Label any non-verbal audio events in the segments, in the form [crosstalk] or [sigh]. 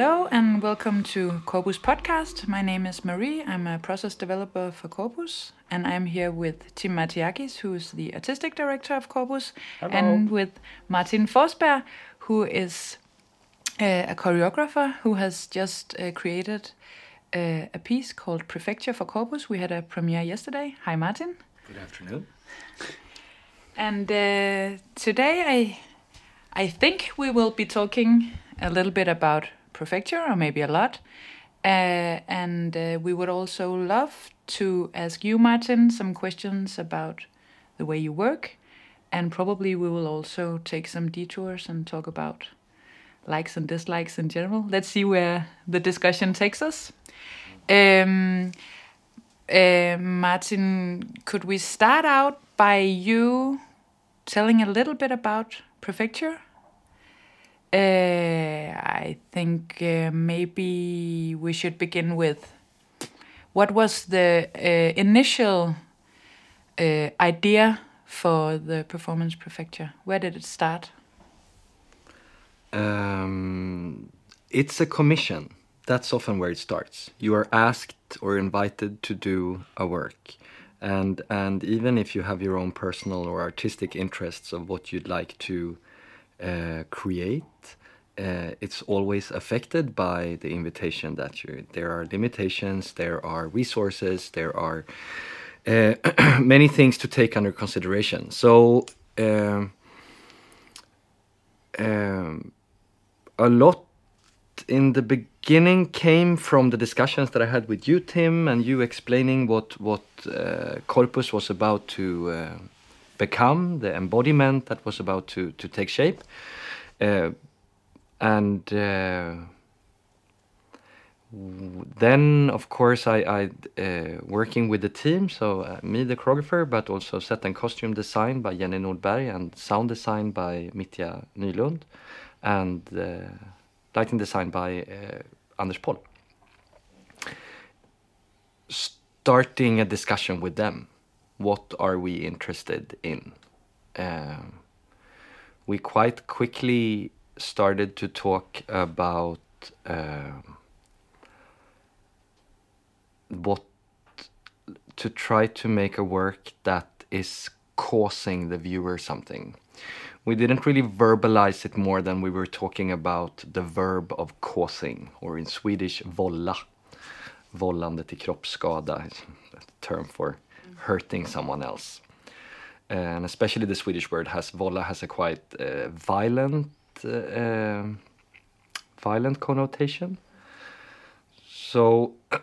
Hello and welcome to Corpus Podcast. My name is Marie. I'm a process developer for Corpus, and I'm here with Tim Matiakis, who is the artistic director of Corpus, Hello. and with Martin Forsberg, who is uh, a choreographer who has just uh, created uh, a piece called Prefecture for Corpus. We had a premiere yesterday. Hi, Martin. Good afternoon. And uh, today I I think we will be talking a little bit about prefecture, or maybe a lot. Uh, and uh, we would also love to ask you, Martin, some questions about the way you work. And probably we will also take some detours and talk about likes and dislikes in general. Let's see where the discussion takes us. Um, uh, Martin, could we start out by you telling a little bit about prefecture? Uh, I think uh, maybe we should begin with what was the uh, initial uh, idea for the performance prefecture? Where did it start? Um, it's a commission. That's often where it starts. You are asked or invited to do a work. And, and even if you have your own personal or artistic interests of what you'd like to uh, create, uh, it's always affected by the invitation that you there are limitations there are resources there are uh, [clears throat] many things to take under consideration. So um, um, a lot in the beginning came from the discussions that I had with you, Tim, and you explaining what what uh, Corpus was about to uh, become, the embodiment that was about to to take shape, uh, and uh, then of course I, I uh, working with the team, so uh, me the choreographer, but also set and costume design by Jenny Nordberg and sound design by Mitya Nylund, and lighting design by uh, Anders Poll. Starting a discussion with them. What are we interested in? Um, we quite quickly started to talk about um what to try to make a work that is causing the viewer something we didn't really verbalize it more than we were talking about the verb of causing, or in Swedish, vålla. Vållande till kroppsskada a term for hurting someone else. And especially the Swedish word has vålla has a quite uh, violent, uh, violent connotation. So [clears throat]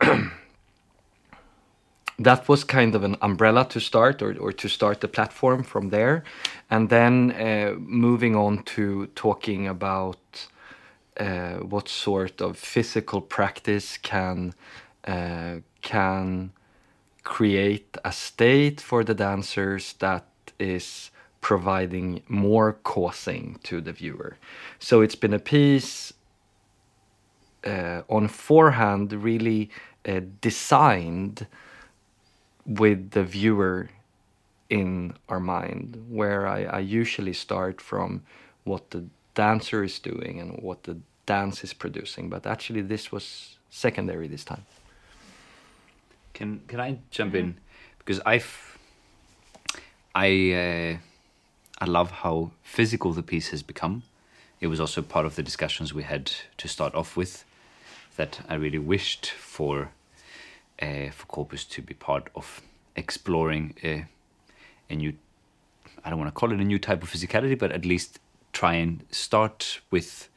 that was kind of an umbrella to start or, or to start the platform from there and then uh, moving on to talking about uh, what sort of physical practice can uh, can create a state for the dancers that is providing more causing to the viewer so it's been a piece uh, on forehand really uh, designed with the viewer in our mind, where I, I, usually start from what the dancer is doing and what the dance is producing. But actually, this was secondary this time. Can can I jump in because I've I uh, I love how physical the piece has become. It was also part of the discussions we had to start off with that I really wished for uh, for Corpus to be part of exploring a, a new, I don't want to call it a new type of physicality, but at least try and start with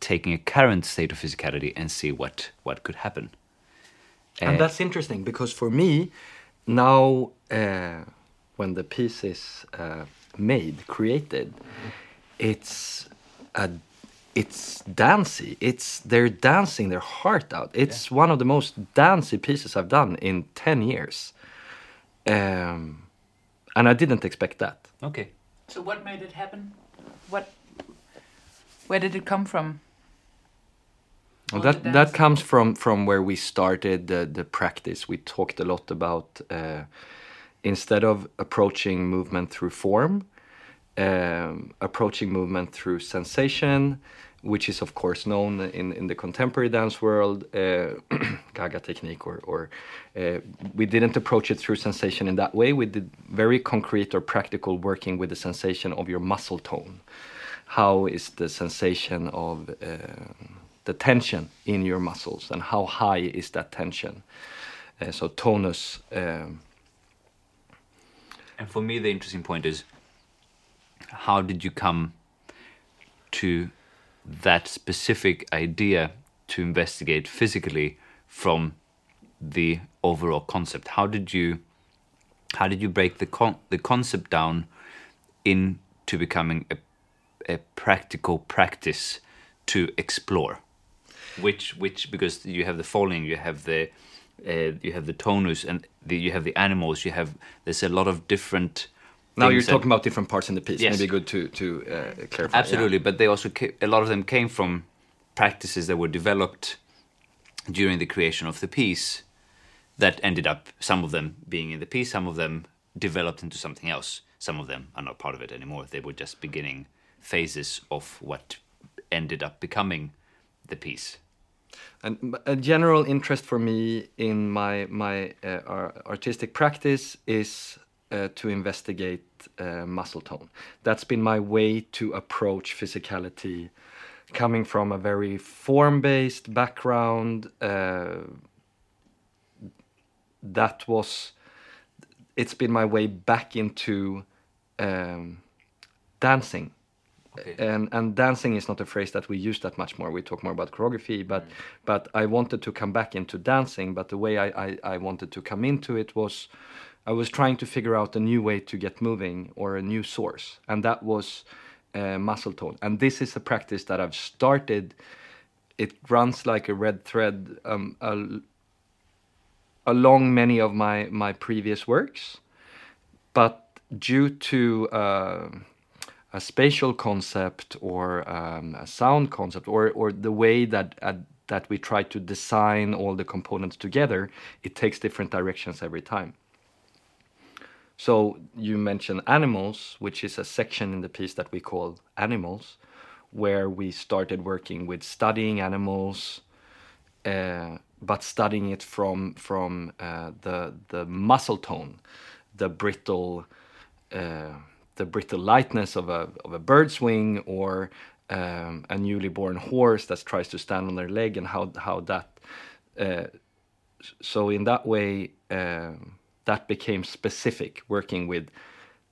taking a current state of physicality and see what, what could happen. And uh, that's interesting because for me, now uh, when the piece is uh, made, created, it's a it's dancey. It's they're dancing their heart out. It's yeah. one of the most dancey pieces I've done in ten years, um, and I didn't expect that. Okay. So what made it happen? What? Where did it come from? Well, that that comes from from where we started the the practice. We talked a lot about uh, instead of approaching movement through form, um, approaching movement through sensation, which is of course known in, in the contemporary dance world, uh, [clears throat] Gaga technique, or, or uh, we didn't approach it through sensation in that way. We did very concrete or practical working with the sensation of your muscle tone. How is the sensation of uh, the tension in your muscles, and how high is that tension? Uh, so tonus. Um, and for me, the interesting point is how did you come to that specific idea to investigate physically from the overall concept? How did you how did you break the con- the concept down into becoming a, a practical practice to explore? Which which because you have the falling, you have the uh, you have the tonus, and the, you have the animals. You have there's a lot of different now you're talking about different parts in the piece. Yes. Maybe good to to uh, clarify. Absolutely, yeah. but they also a lot of them came from practices that were developed during the creation of the piece that ended up some of them being in the piece, some of them developed into something else. Some of them are not part of it anymore. They were just beginning phases of what ended up becoming the piece. And a general interest for me in my my uh, artistic practice is uh, to investigate uh, muscle tone. That's been my way to approach physicality, coming from a very form based background. Uh, that was, it's been my way back into um, dancing. Okay. And and dancing is not a phrase that we use that much more. We talk more about choreography, but mm. but I wanted to come back into dancing. But the way I, I, I wanted to come into it was I was trying to figure out a new way to get moving or a new source, and that was uh, muscle tone. And this is a practice that I've started. It runs like a red thread um, along many of my my previous works, but due to uh, a spatial concept or um, a sound concept or or the way that uh, that we try to design all the components together, it takes different directions every time. So you mentioned animals, which is a section in the piece that we call animals, where we started working with studying animals, uh, but studying it from from uh, the the muscle tone, the brittle, uh, the brittle lightness of a of a bird's wing or um, a newly born horse that tries to stand on their leg, and how how that. Uh, so in that way. Um, that became specific, working with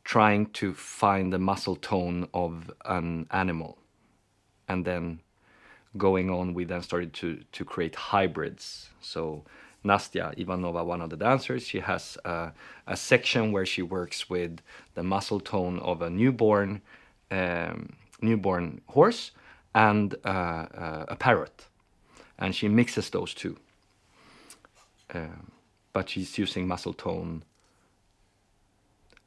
trying to find the muscle tone of an animal. And then going on, we then started to, to create hybrids. So Nastya Ivanova, one of the dancers, she has a, a section where she works with the muscle tone of a newborn um, newborn horse and uh, uh, a parrot, and she mixes those two. Um, but she's using muscle tone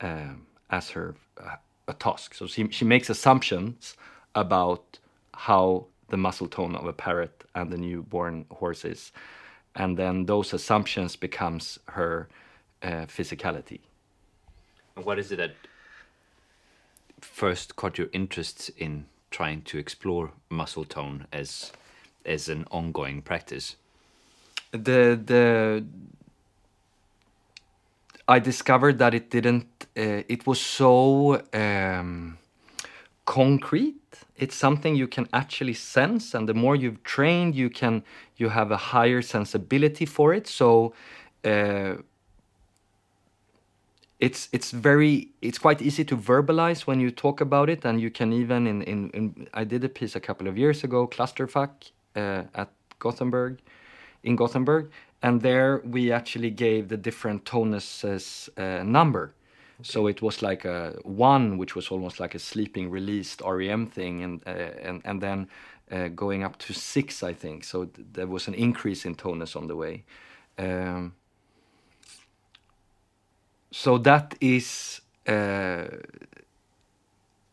um, as her uh, a task. So she she makes assumptions about how the muscle tone of a parrot and the newborn horse is, and then those assumptions becomes her uh, physicality. What is it that first caught your interest in trying to explore muscle tone as as an ongoing practice? The the I discovered that it didn't. Uh, it was so um, concrete. It's something you can actually sense, and the more you've trained, you can you have a higher sensibility for it. So. Uh, it's it's very it's quite easy to verbalize when you talk about it and you can even in in, in I did a piece a couple of years ago clusterfuck uh, at Gothenburg in Gothenburg and there we actually gave the different tonuses uh, number. So it was like a one, which was almost like a sleeping released REM thing, and uh, and and then uh, going up to six, I think. So th there was an increase in tonus on the way. Um, so that is uh,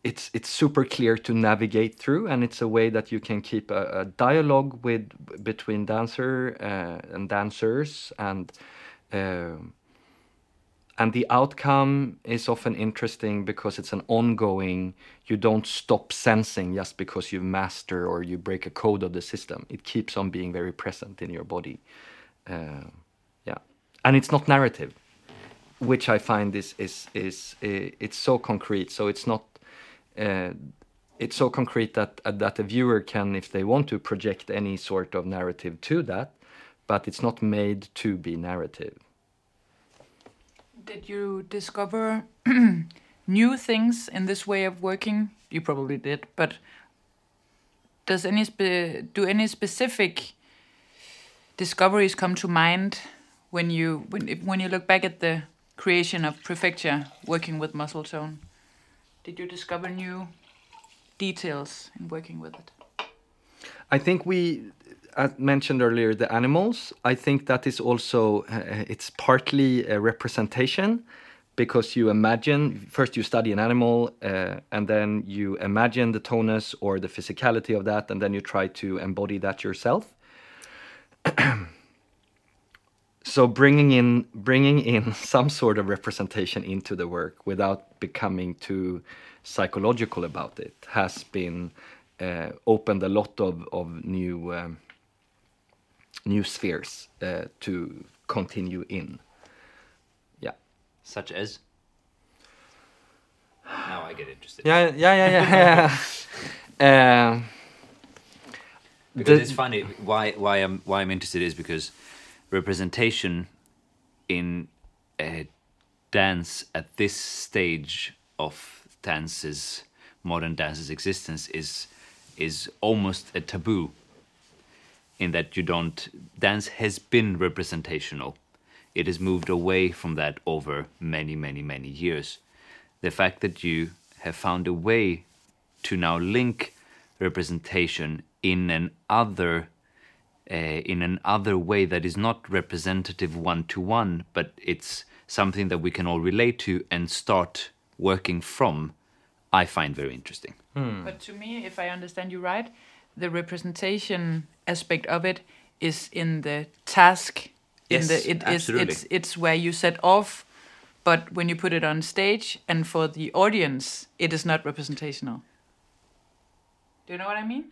it's it's super clear to navigate through, and it's a way that you can keep a, a dialogue with between dancer uh, and dancers, and uh, and the outcome is often interesting because it's an ongoing you don't stop sensing just because you master or you break a code of the system. It keeps on being very present in your body. Uh, yeah. And it's not narrative which i find is is is uh, it's so concrete. So it's not uh, it's so concrete that uh, that a viewer can if they want to project any sort of narrative to that but it's not made to be narrative Did you discover [clears throat] new things in this way of working? You probably did, but does any spe- do any specific discoveries come to mind when you when when you look back at the creation of Prefecture working with muscle tone? Did you discover new details in working with it? I think we as mentioned earlier the animals. I think that is also uh, it's partly a representation because you imagine first you study an animal uh, and then you imagine the tonus or the physicality of that and then you try to embody that yourself. [clears throat] so bringing in bringing in [laughs] some sort of representation into the work without becoming too psychological about it has been uh, opened a lot of of new um, new spheres uh, to continue in. Yeah. Such as. Now I get interested. Yeah, yeah, yeah, yeah. yeah. um, [laughs] Because the- it's funny why why I'm why I'm interested is because representation in uh, dance at this stage of dance's modern dance's existence is is almost a taboo in that you don't dance has been representational. It has moved away from that over many many many years. The fact that you have found a way to now link representation in an other uh, in an other way that is not representative one to one but it's something that we can all relate to and start working from i find very interesting. But to me, if I understand you right, the representation aspect of it is in the task. In Yes, the it is absolutely. it's it's where you set off, but when you put it on stage and for the audience, it is not representational. Do you know what I mean?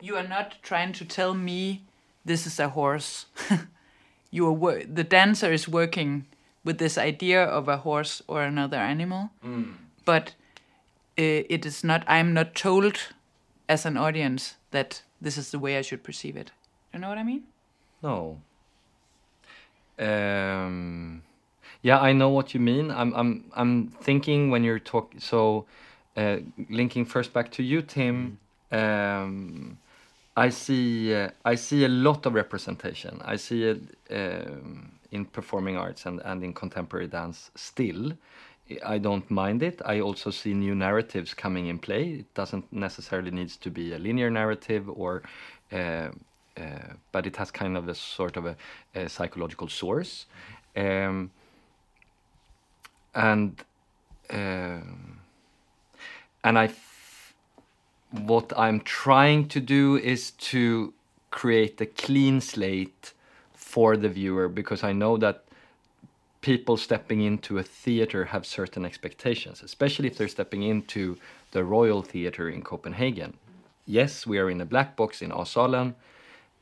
You are not trying to tell me this is a horse. [laughs] you are the dancer is working with this idea of a horse or another animal, but uh, it is not i'm not told as an audience that this is the way i should perceive it you know what i mean No. Um, yeah, I know what you mean. I'm I'm I'm thinking when you're talking. So, uh, linking first back to you, Tim. Um, I see uh, I see a lot of representation. I see it um, in performing arts and and in contemporary dance still. I don't mind it. I also see new narratives coming in play. It doesn't necessarily needs to be a linear narrative or uh, uh, but it has kind of a sort of a, a psychological source. Um, and um and I f- what I'm trying to do is to create a clean slate for the viewer because I know that people stepping into a theater have certain expectations, especially if they're stepping into the Royal Theater in Copenhagen. Yes, we are in a black box in Asalen,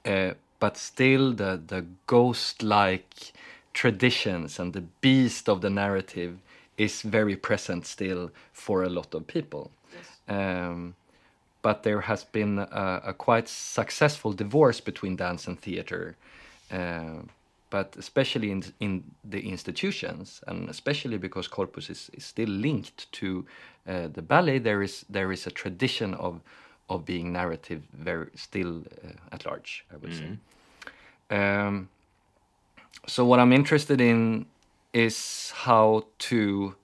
uh, but still the the ghost-like traditions and the beast of the narrative is very present still for a lot of people. Um, but there has been a, a quite successful divorce between dance and theater. Uh, but especially in in the institutions, and especially because corpus is, is still linked to uh, the ballet, there is there is a tradition of of being narrative very still uh, at large. I would say. Um, so what I'm interested in is how to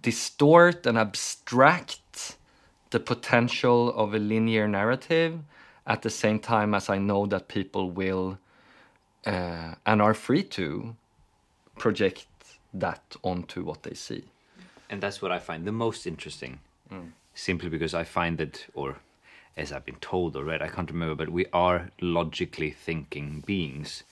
distort and abstract the potential of a linear narrative at the same time as I know that people will uh, and are free to project that onto what they see. and that's what I find the most interesting. Simply because I find that, or as I've been told or read, I can't remember, but we are logically thinking beings.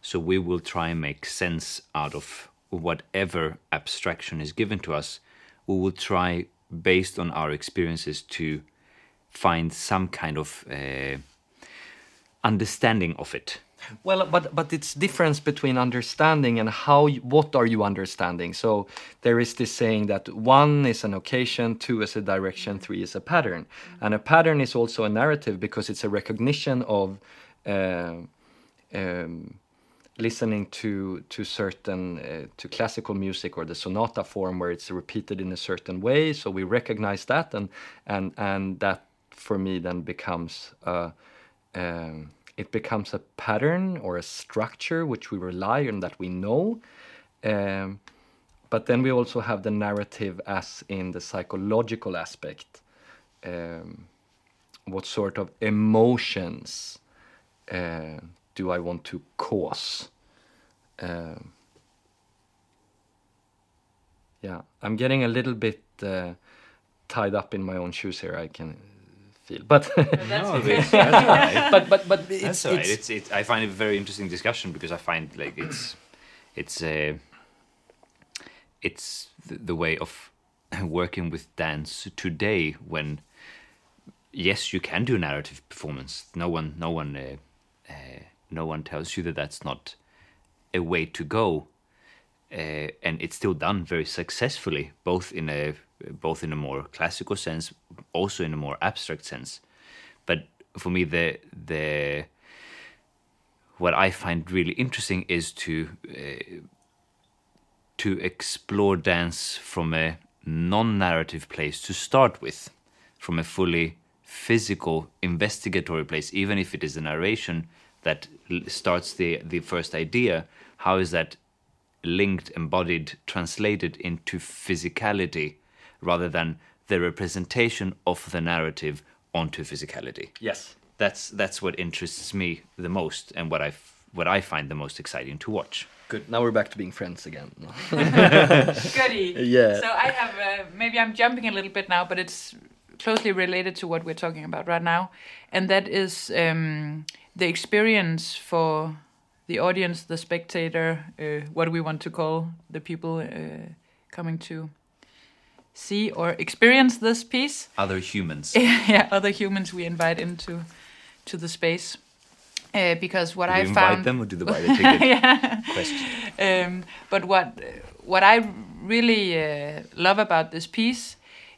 So we will try and make sense out of whatever abstraction is given to us. We will try, based on our experiences, to find some kind of uh, understanding of it. Well, but but it's difference between understanding and how. What are you understanding? So there is this saying that one is an occasion, two is a direction, three is a pattern, and a pattern is also a narrative because it's a recognition of. Uh, um, listening to to certain uh, to classical music or the sonata form where it's repeated in a certain way so we recognize that and and and that for me then becomes a, um, it becomes a pattern or a structure which we rely on that we know um, but then we also have the narrative as in the psychological aspect um, what sort of emotions uh, do I want to cause? Um, yeah, I'm getting a little bit uh, tied up in my own shoes here. I can feel, but No, that's [laughs] [laughs] [laughs] all right. but but but it's, That's all right. it's, It's, it's, I find it a very interesting discussion because I find like it's it's uh, it's the, the way of working with dance today when yes you can do narrative performance no one no one uh, uh, no one tells you that that's not a way to go uh, and it's still done very successfully both in a both in a more classical sense also in a more abstract sense but for me the the what I find really interesting is to uh, to explore dance from a non-narrative place to start with, from a fully physical investigatory place, even if it is a narration that starts the the first idea. How is that linked, embodied, translated into physicality, rather than the representation of the narrative onto physicality? yes. that's that's what interests me the most and what I f- what I find the most exciting to watch. Good. Now we're back to being friends again. No. [laughs] Goody. Yeah. So I have uh, maybe I'm jumping a little bit now, but it's closely related to what we're talking about right now, and that is um, the experience for the audience, the spectator, uh, what we want to call the people uh, coming to see or experience this piece. Other humans. [laughs] yeah, other humans we invite into to the space. Uh, because what do I invite found them or do the buy the [laughs] ticket? yeah. Question. Um, but what what I really uh, love about this piece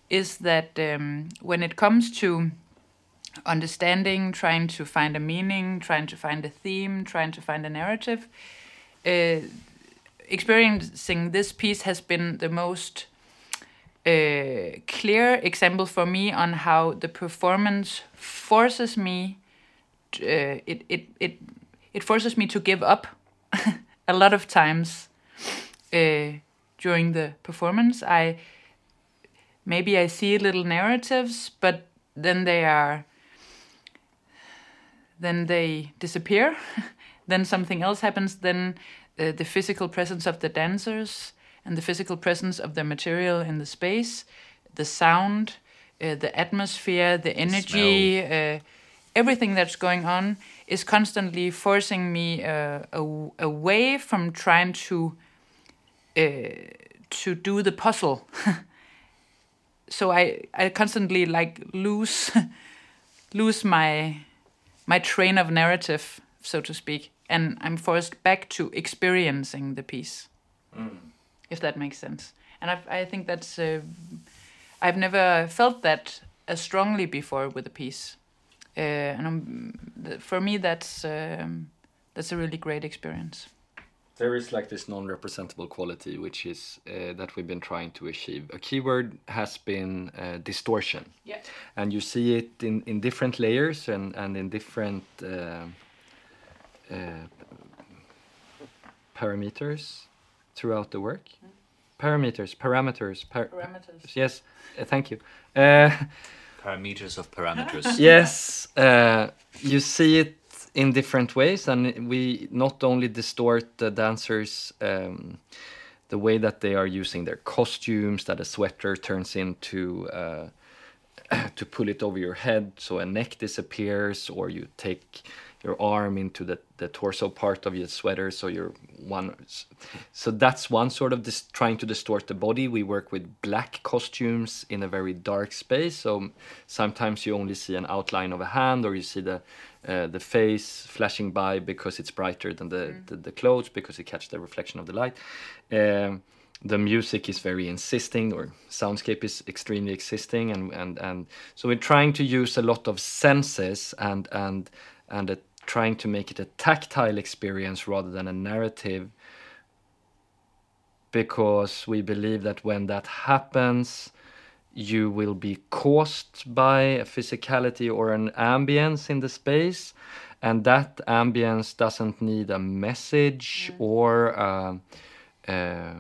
is that um, when it comes to understanding, trying to find a meaning, trying to find a theme, trying to find a narrative, uh, experiencing this piece has been the most uh, clear example for me on how the performance forces me. t- Uh, it it it it forces me to give up [laughs] a lot of times uh, during the performance. I maybe I see little narratives, but then they are then they disappear. [laughs] then something else happens. Then uh, the physical presence of the dancers and the physical presence of the material in the space, the sound, uh, the atmosphere, the energy, uh, everything that's going on is constantly forcing me uh, away from trying to uh, to do the puzzle. [laughs] so I I constantly like lose [laughs] lose my my train of narrative, so to speak, and I'm forced back to experiencing the piece. If that makes sense, and I I think that's uh, I've never felt that as strongly before with a piece, uh, and um, th- for me that's um, that's a really great experience. There is like this non-representable quality, which is uh, that we've been trying to achieve. A keyword has been uh, distortion, Yeah. and you see it in, in different layers and, and in different uh, uh, parameters throughout the work. Parameters, parameters, par- Parameters. yes. Uh, thank you. Uh, Parameters of parameters. [laughs] yes, uh, you see it in different ways, and we not only distort the dancers. Um, the way that they are using their costumes, that a sweater turns into uh, [coughs] to pull it over your head so a neck disappears, or you take your arm into the, the torso part of your sweater so you're one so that's one sort of dis- trying to distort the body. We work with black costumes in a very dark space so sometimes you only see an outline of a hand or you see the uh, the face flashing by because it's brighter than the, the, the clothes because it catches the reflection of the light. Um, the music is very insisting or soundscape is extremely existing and, and, and so we're trying to use a lot of senses and and and a trying to make it a tactile experience rather than a narrative because we believe that when that happens you will be caused by a physicality or an ambience in the space and that ambience doesn't need a message mm. or uh, uh,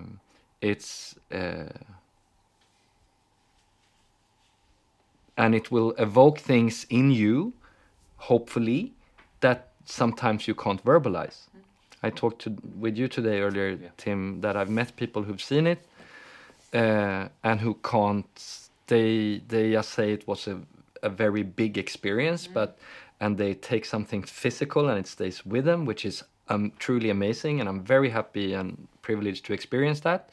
it's uh, and it will evoke things in you hopefully that sometimes you can't verbalize. I talked to, with you today earlier, yeah. Tim, that I've met people who've seen it uh, and who can't. They they just say it was a a very big experience, mm. but and they take something physical and it stays with them, which is um, truly amazing, and I'm very happy and privileged to experience that.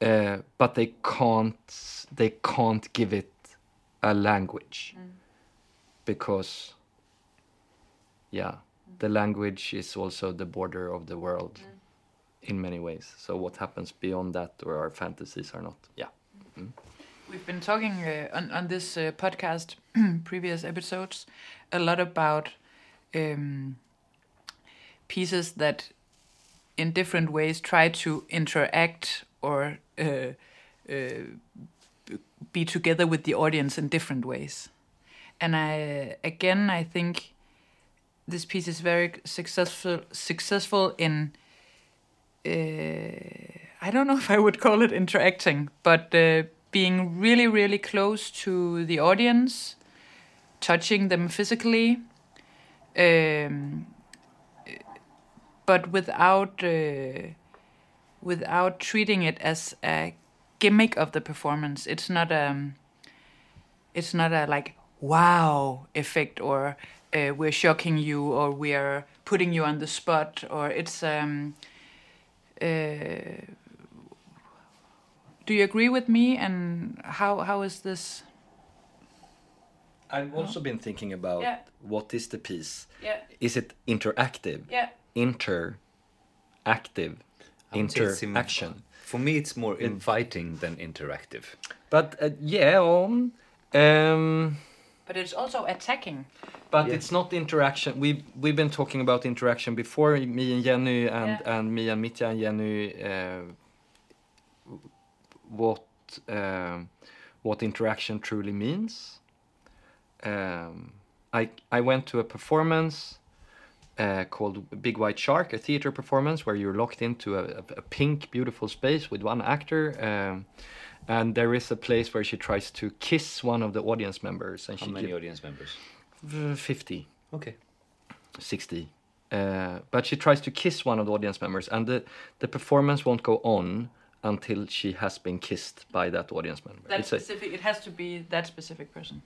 Uh, but they can't they can't give it a language mm. because yeah, the language is also the border of the world mm. in many ways. So what happens beyond that, or our fantasies are not. Yeah. Mm. We've been talking uh, on on this uh, podcast, [clears throat] previous episodes, a lot about um, pieces that, in different ways, try to interact or uh, uh be together with the audience in different ways. And I again, I think this piece is very successful successful in uh, I don't know [laughs] if I would call it interacting, but uh, being really really close to the audience, touching them physically, um, but without uh, without treating it as a gimmick of the performance. It's not a um, it's not a like wow effect or uh, we're shocking you or we're putting you on the spot or it's um, uh, do you agree with me and how how is this I've also been thinking about yeah. what is the piece? Yeah. Is it interactive? Yeah. Inter. Interactive. Interaction. For me, it's more inviting than interactive. But uh, yeah, um, um, but it's also attacking. But yeah. it's not interaction. We we've been talking about interaction before. Me and Jenny and yeah. and me and Mitya and Jenny. Uh, what uh, what interaction truly means. Um, I I went to a performance uh, called Big White Shark, a theater performance where you're locked into a, a pink, beautiful space with one actor. Um, and there is a place where she tries to kiss one of the audience members. And How she many audience members? Fifty. Okay. Sixty. Uh, but she tries to kiss one of the audience members, and the the performance won't go on until she has been kissed by that audience member. That it's specific. A, it has to be that specific person.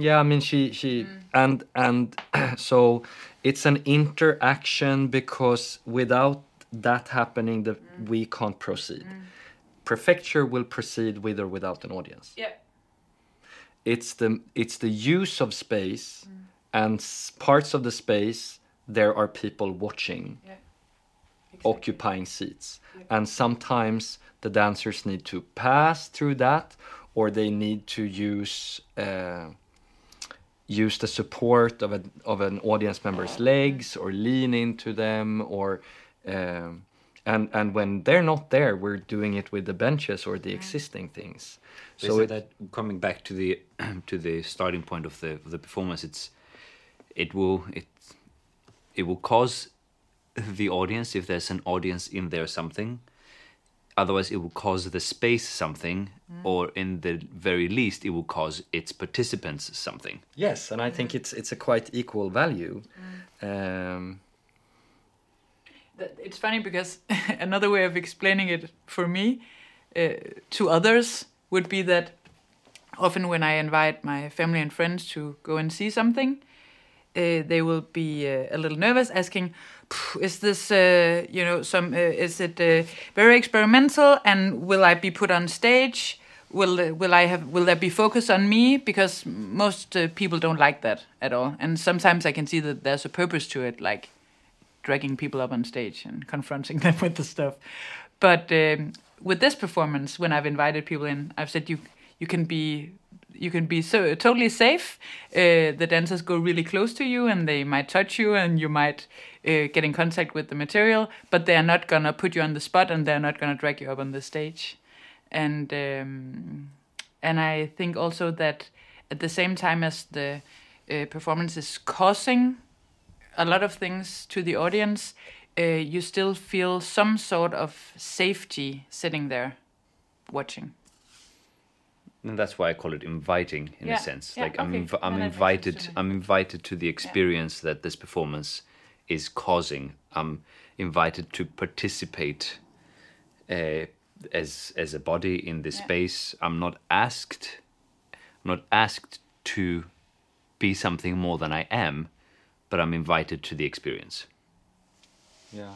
Yeah, I mean she she mm. and and [clears throat] so it's an interaction because without that happening, the mm. we can't proceed. Mm prefecture will proceed with or without an audience. Yeah. It's the it's the use of space mm. and parts of the space there are people watching. Yeah. Exactly. Occupying seats. And sometimes the dancers need to pass through that or they need to use uh, use the support of a of an audience member's legs or lean into them or um, and and when they're not there we're doing it with the benches or the existing things. So it, that coming back to the [clears throat] to the starting point of the of the performance it's it will it it will cause the audience if there's an audience in there something otherwise it will cause the space something mm. or in the very least it will cause its participants something yes and i think it's it's a quite equal value mm. um, it's funny because [laughs] another way of explaining it for me uh, to others would be that often when I invite my family and friends to go and see something, uh, they will be uh, a little nervous, asking, "Is this, uh, you know, some? Uh, is it uh, very experimental? And will I be put on stage? Will uh, will I have? Will there be focus on me? Because most people don't like that at all. And sometimes I can see that there's a purpose to it, like dragging people up on stage and confronting [laughs] them with the stuff. But um, with this performance, when I've invited people in, I've said you you can be you can be so totally safe. Uh, the dancers go really close to you, and they might touch you, and you might uh, get in contact with the material. But they are not gonna put you on the spot, and they're not gonna drag you up on the stage. And um, and I think also that at the same time as the uh, performance is causing a lot of things to the audience, uh, you still feel some sort of safety sitting there watching. And that's why I call it inviting in Yeah, a sense. yeah, like I'm, inv- I'm Then that makes sense invited. to. I'm invited to the experience that this performance is causing. I'm invited to participate uh, as as a body in this Yeah. space. I'm not asked. I'm not asked to be something more than I am, but I'm invited to the experience. Yeah.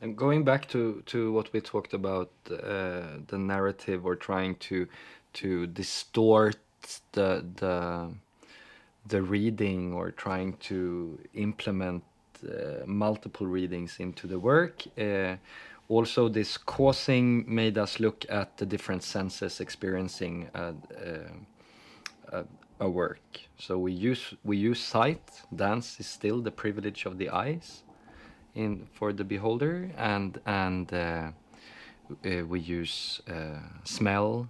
And going back to, to what we talked about, uh, the narrative or trying to to distort the the the reading or trying to implement uh, multiple readings into the work. Uh, also, this causing made us look at the different senses experiencing a, a, a, a work. So we use we use sight. Dance is still the privilege of the eyes in for the beholder and and uh, uh, we use uh, smell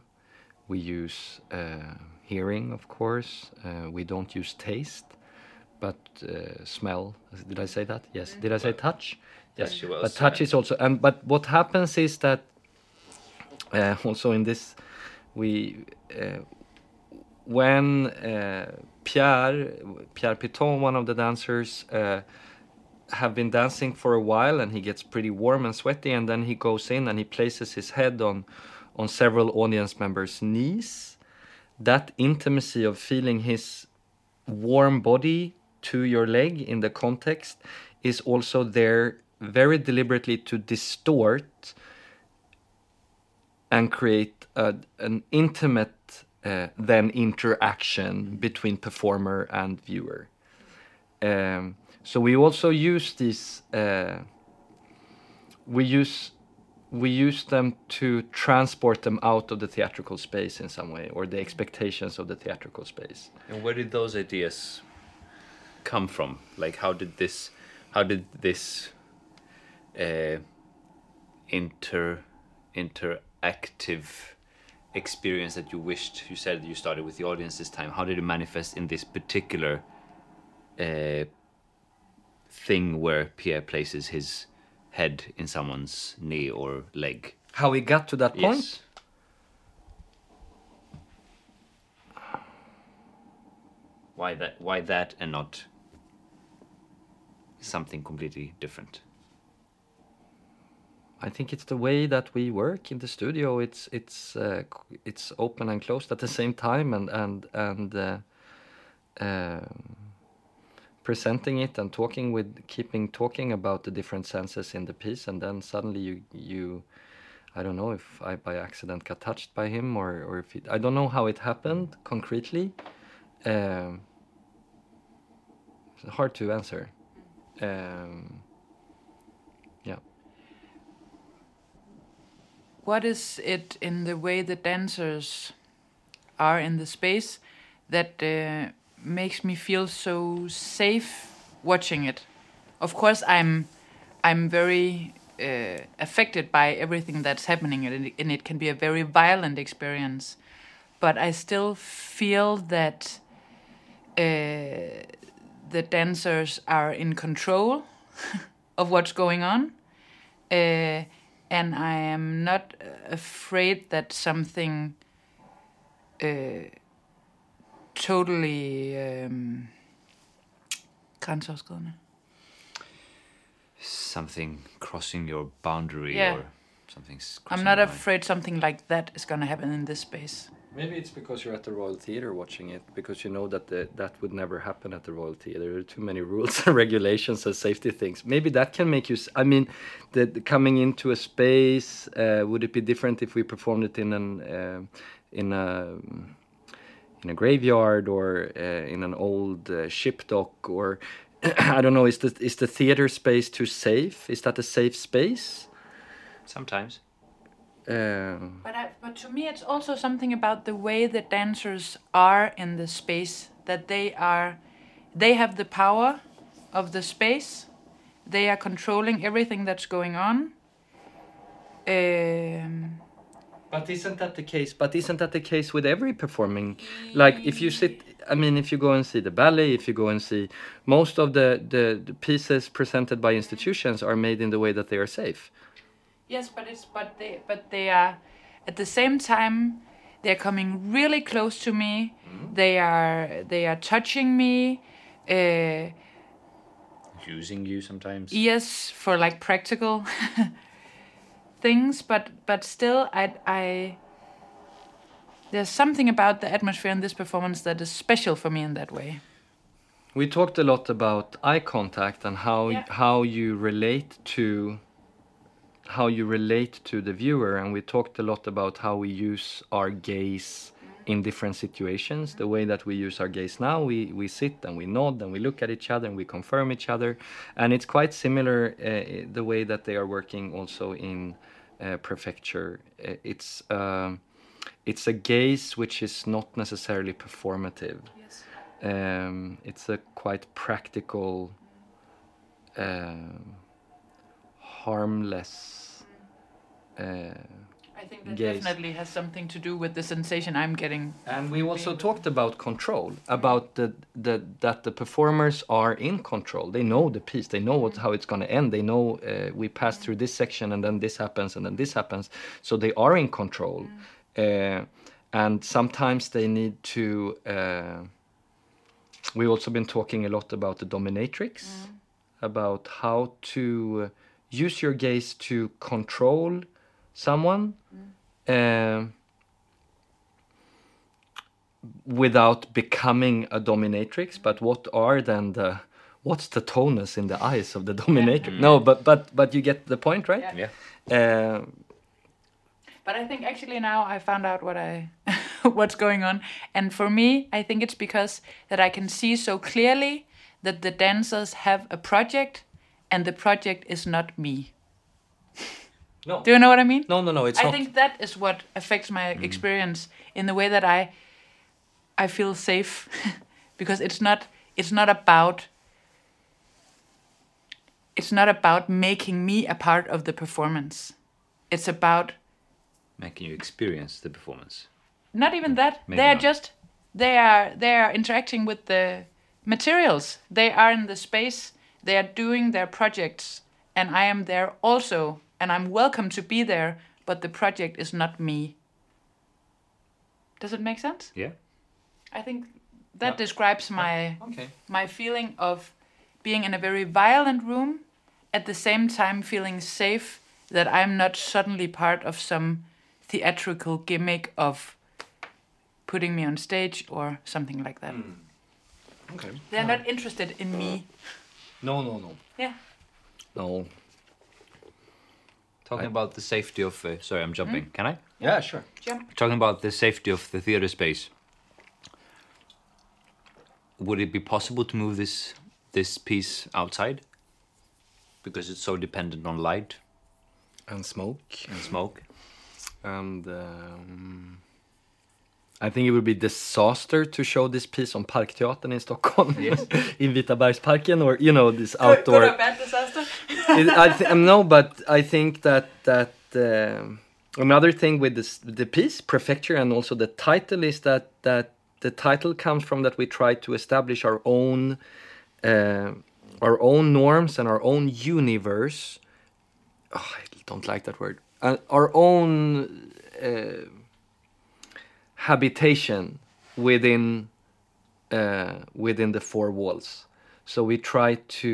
we use uh, hearing of course. Uh, we don't use taste but uh, smell. Did i say that? Yes. Did i say touch? Yes. Touch was, but touch is also and but what happens is that uh, [laughs] also in this we uh, when uh, Pierre Pierre Piton one of the dancers uh, have been dancing for a while and he gets pretty warm and sweaty and then he goes in and he places his head on on several audience members knees that intimacy of feeling his warm body to your leg in the context is also there very deliberately to distort and create a, an intimate uh, then interaction between performer and viewer um, so we also use these. Uh, we use we use them to transport them out of the theatrical space in some way, or the expectations of the theatrical space. And where did those ideas come from? Like, how did this, how did this uh, inter interactive experience that you wished? You said you started with the audience this time. How did it manifest in this particular uh, thing where Pierre places his head in someone's knee or leg? How we got to that point? Why that? Why that, and not something completely different? I think it's the way that we work in the studio. It's it's uh, it's open and closed at the same time, and and and uh, um presenting it and talking with keeping talking about the different senses in the piece, and then suddenly you you. I don't know if I by accident got touched by him or, or if it, I don't know how it happened concretely. Um, it's hard to answer. Um, yeah. What is it in the way the dancers are in the space that uh, makes me feel so safe watching it? Of course, I'm I'm very uh, affected by everything that's happening, and it, and it can be a very violent experience. But I still feel that uh, the dancers are in control [laughs] of what's going on. Uh, and I am not uh, afraid that something uh, totally um, grænseoverskridende. Something crossing your boundary Yeah. or something. I'm not afraid something like that is gonna happen in this space. Maybe it's because you're at the Royal Theatre watching it, because you know that the, that would never happen at the Royal Theatre. There are too many rules [laughs] and regulations and safety things. Maybe that can make you. I mean, the, the coming into a space. Uh, would it be different if we performed it in an uh, in a in a graveyard or uh, in an old uh, ship dock or [clears throat] I don't know? Is the is the theater space too safe? Is that a safe space? Sometimes. Um, But I, but to me, it's also something about the way the dancers are in the space. That they are, they have the power of the space. They are controlling everything that's going on. Um, But isn't that the case? But isn't that the case with every performing? Like if you sit, I mean, if you go and see the ballet, if you go and see most of the, the, the pieces presented by institutions are made in the way that they are safe. yes, but it's but they but they are at the same time they're coming really close to me. They are they are touching me. Uh, Using you sometimes. yes for like practical [laughs] things but but still i i there's something about the atmosphere in this performance that is special for me in that way We talked a lot about eye contact and how Yeah. how you relate to how you relate to the viewer, and we talked a lot about how we use our gaze in different situations. The way that we use our gaze now, we we sit and we nod and we look at each other and we confirm each other, and it's quite similar uh, the way that they are working also in prefecture. Uh, it's um, it's a gaze which is not necessarily performative yes um, it's a quite practical, um harmless. Uh, i think that Gaze. definitely has something to do with the sensation i'm getting and we also talked about control, about the, the that the performers are in control. They know the piece. They know what, how it's going to end. They know uh, we pass through this section and then this happens and then this happens. So they are in control, uh, and sometimes they need to. Uh, we've also been talking a lot about the dominatrix, about how to use your gaze to control someone. Um, without becoming a dominatrix but what are then the what's the tonus in the eyes of the [laughs] dominatrix? No but but but you get the point right? Yeah. Yeah. uh, but i think actually now i found out what i [laughs] what's going on. And for me i think it's because that i can see so clearly that the dancers have a project and the project is not me [laughs] no do you know what i mean no no no it's I not think that is what affects my mm-hmm. experience in the way that I I feel safe [laughs] because it's not it's not about it's not about making me a part of the performance. It's about Making you experience the performance. not even that. Maybe they are not. just they are they are interacting with the materials. They are in the space. They are doing their projects and I am there also and I'm welcome to be there, but the project is not me. Does it make sense? Yeah. I think that Yeah. describes my okay my feeling of being in a very violent room at the same time feeling safe that I'm not suddenly part of some theatrical gimmick of putting me on stage or something like that. Hmm. okay They're not interested in me. Uh, no no no Yeah. no Talking I- about the safety of. Uh, sorry, I'm jumping. Can I? yeah sure Jump. Talking about the safety of the theater space. Would it be possible to move this this piece outside? Because it's so dependent on light and smoke and smoke. and um, I think it would be disaster to show this piece on Parkteatern in Stockholm Yes. [laughs] in Vitabergsparken or you know this outdoor Good or bad disaster? it, I th- [laughs] um, no, but I think that that um another thing with this the piece prefecture and also the title is that that the title comes from that we try to establish our own uh, our own norms and our own universe. Oh, I don't like that word. Uh, our own uh, habitation within uh, within the four walls. So we try to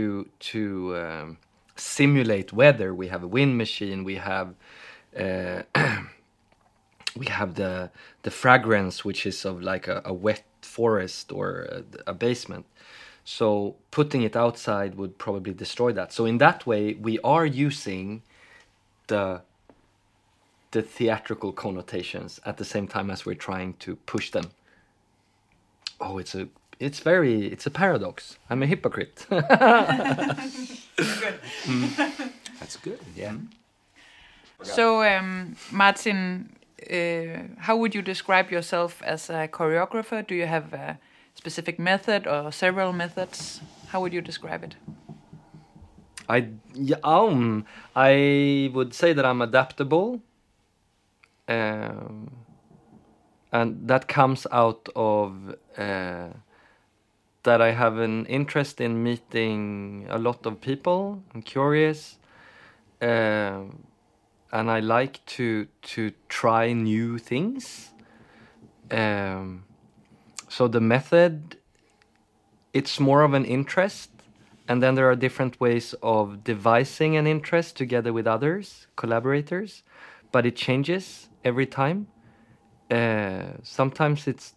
to um, simulate weather. We have a wind machine. We have uh, [clears throat] we have the the fragrance which is of like a, a wet forest or a, a basement so putting it outside would probably destroy that so in that way we are using the the theatrical connotations at the same time as we're trying to push them oh it's a it's very it's a paradox i'm a hypocrite [laughs] That's good. Yeah. So, um, Martin, uh, how would you describe yourself as a choreographer? Do you have a specific method or several methods? How would you describe it? I yeah, um I would say that I'm adaptable, um, and that comes out of uh, that I have an interest in meeting a lot of people. I'm curious, um, and I like to to try new things. Um, so the method, it's more of an interest and then there are different ways of devising an interest together with others collaborators but it changes every time. Uh, sometimes it's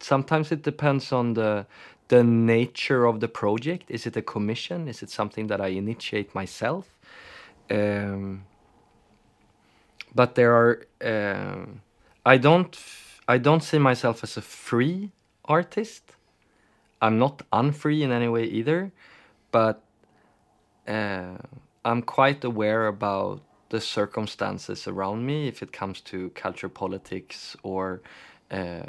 sometimes it depends on the the nature of the project. Is it a commission? Is it something that i initiate myself? Um, but there are um i don't i don't see myself as a free artist. I'm not unfree in any way either but uh, I'm quite aware about the circumstances around me if it comes to culture politics or uh,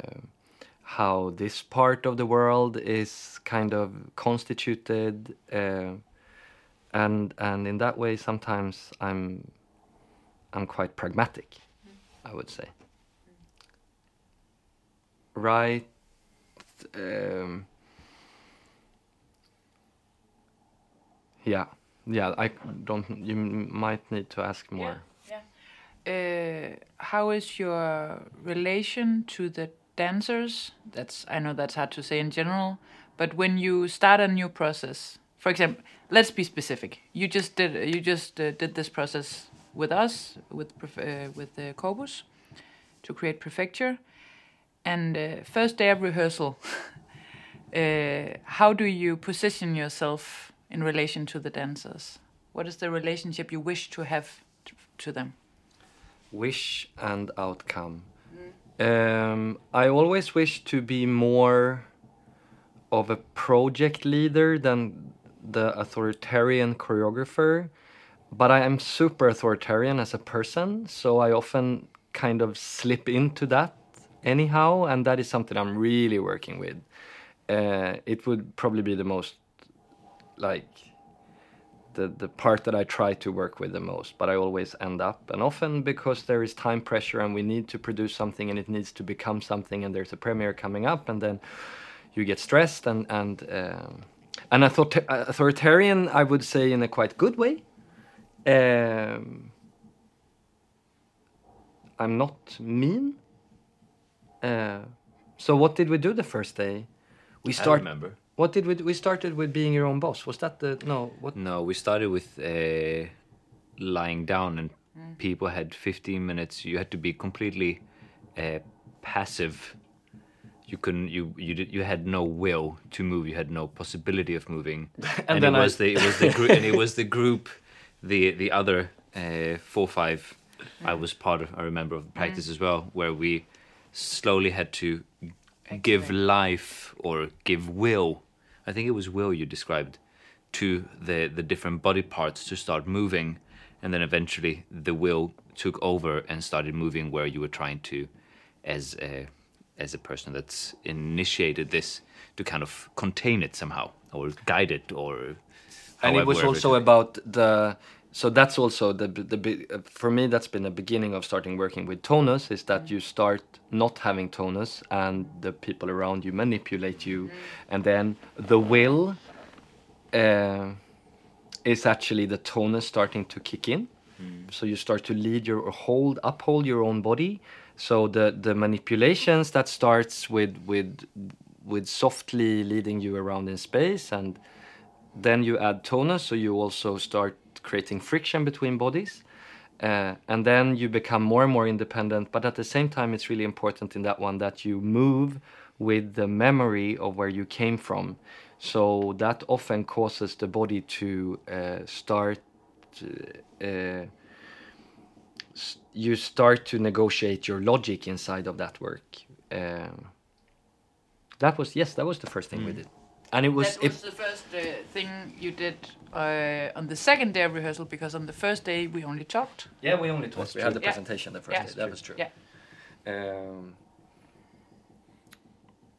how this part of the world is kind of constituted uh, and and in that way sometimes I'm I'm quite pragmatic I would say. Right um, Yeah, yeah. I don't. You might need to ask more. Uh, how is your relation to the dancers? That's I know that's hard to say in general, but when you start a new process, for example, let's be specific. You just did you just uh, did this process with us with uh, with the Corpus to create prefecture, and uh, first day of rehearsal. [laughs] uh, how do you position yourself in relation to the dancers? What is the relationship you wish to have to them? Wish and outcome. Um, I always wish to be more of a project leader than the authoritarian choreographer, but I am super authoritarian as a person, so I often kind of slip into that anyhow, and that is something I'm really working with. Uh, it would probably be the most like the the part that I try to work with the most, but I always end up, and often because there is time pressure and we need to produce something and it needs to become something, and there's a premiere coming up, and then you get stressed and and um, and author- authoritarian, I would say in a quite good way. Um, I'm not mean. Uh, so what did we do the first day? We I start. remember. What did we? do? We started with being your own boss. Was that the no? What? No, we started with uh, lying down, and people had 15 minutes. You had to be completely uh, passive. You couldn't. You you did, you had no will to move. You had no possibility of moving. [laughs] and, then it I- was the it was the group, and it was the group, the the other uh, four five. I was part of. I remember of the practice as well, where we slowly had to give life or give will. I think it was will you described to the the different body parts to start moving, and then eventually the will took over and started moving where you were trying to, as a as a person that's initiated this, to kind of contain it somehow or guide it or. and it was also about the so that's also the the uh, for me that's been the beginning of starting working with tonus is that you start not having tonus and the people around you manipulate you. And then the will uh, is actually the tonus starting to kick in. So you start to lead your or hold uphold your own body. So the the manipulations that starts with with with softly leading you around in space and then you add tonus so you also start creating friction between bodies Uh, and then you become more and more independent, but at the same time, it's really important in that one that you move with the memory of where you came from. So that often causes the body to uh, start. Uh, you start to negotiate your logic inside of that work. Um, that was yes, that was the first thing we did, and it was that was it, the first uh, thing you did uh, on the second day of rehearsal because on the first day we only talked. yeah we only talked. That's We had the true. Yeah. presentation the first Yeah. day. That was true. Yeah. Um,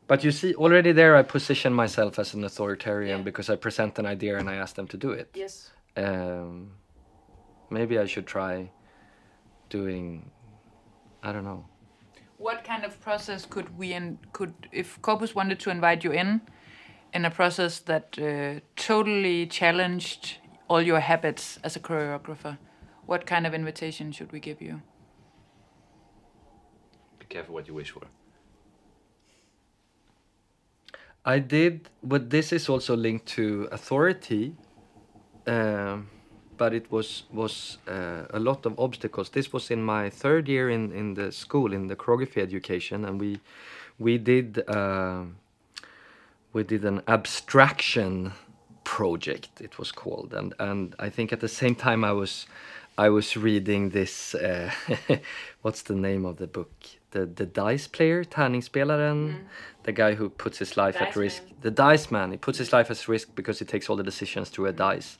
but you see, already there, I position myself as an authoritarian Yeah. because I present an idea and I ask them to do it. Yes. Um, maybe I should try doing. I don't know. What kind of process could we and could if Corpus wanted to invite you in, in a process that uh, totally challenged all your habits as a choreographer? What kind of invitation should we give you? Be careful what you wish for. I did, but this is also linked to authority. Um, but it was was uh, a lot of obstacles. This was in my third year in in the school in the choreography education, and we we did uh, we did an abstraction project. It was called, and and I think at the same time I was I was reading this. Uh, [laughs] what's the name of the book? The the dice player, tärningsspelaren, the guy who puts his life at risk. Man. The dice man. He puts his life at risk because he takes all the decisions through a dice.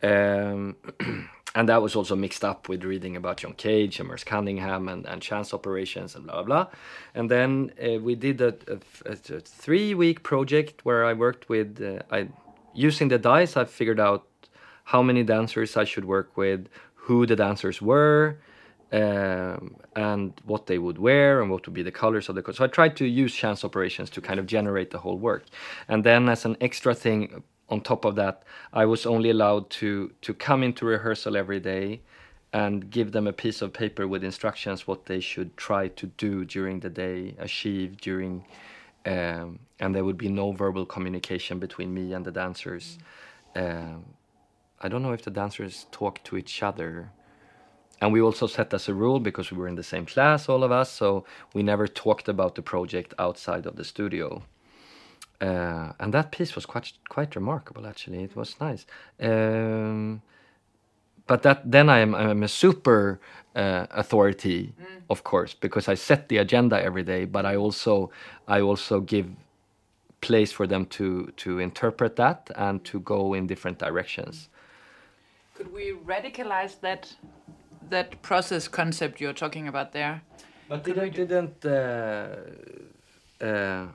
Um, [clears throat] and that was also mixed up with reading about John Cage and Merce Cunningham and, and chance operations and blah blah blah. And then uh, we did a, a, a three week project where I worked with uh, I using the dice. I figured out how many dancers I should work with, who the dancers were, um, and what they would wear and what would be the colors of the. co- So I tried to use chance operations to kind of generate the whole work, and then as an extra thing on top of that, I was only allowed to to come into rehearsal every day and give them a piece of paper with instructions what they should try to do during the day, achieve during, um, and there would be no verbal communication between me and the dancers. Um, I don't know if the dancers talk to each other. And we also set as a rule because we were in the same class, all of us, so we never talked about the project outside of the studio. Uh, and that piece was quite quite remarkable, actually. It was nice. Um, but that then I am I'm a super uh, authority, of course, because I set the agenda every day. But I also I also give place for them to to interpret that and to go in different directions. Could we radicalize that that process concept you're talking about there? But didn't didn't uh, uh,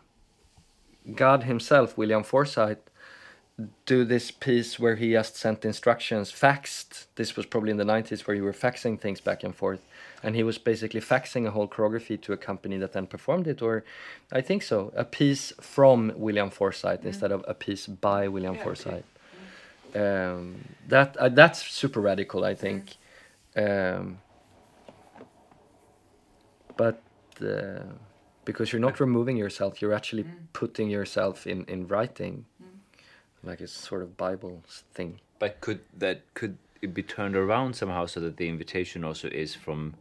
God himself, William Forsythe, do this piece where he just sent instructions, faxed. This was probably in the nineties where you were faxing things back and forth, and he was basically faxing a whole choreography to a company that then performed it. Or, I think so, a piece from William Forsythe instead of a piece by William Yeah. Forsythe. Um, that uh, that's super radical, I think. Um, but uh, because you're not removing yourself, you're actually putting yourself in in writing, like a sort of Bible thing. But could that could it be turned around somehow so that the invitation also is from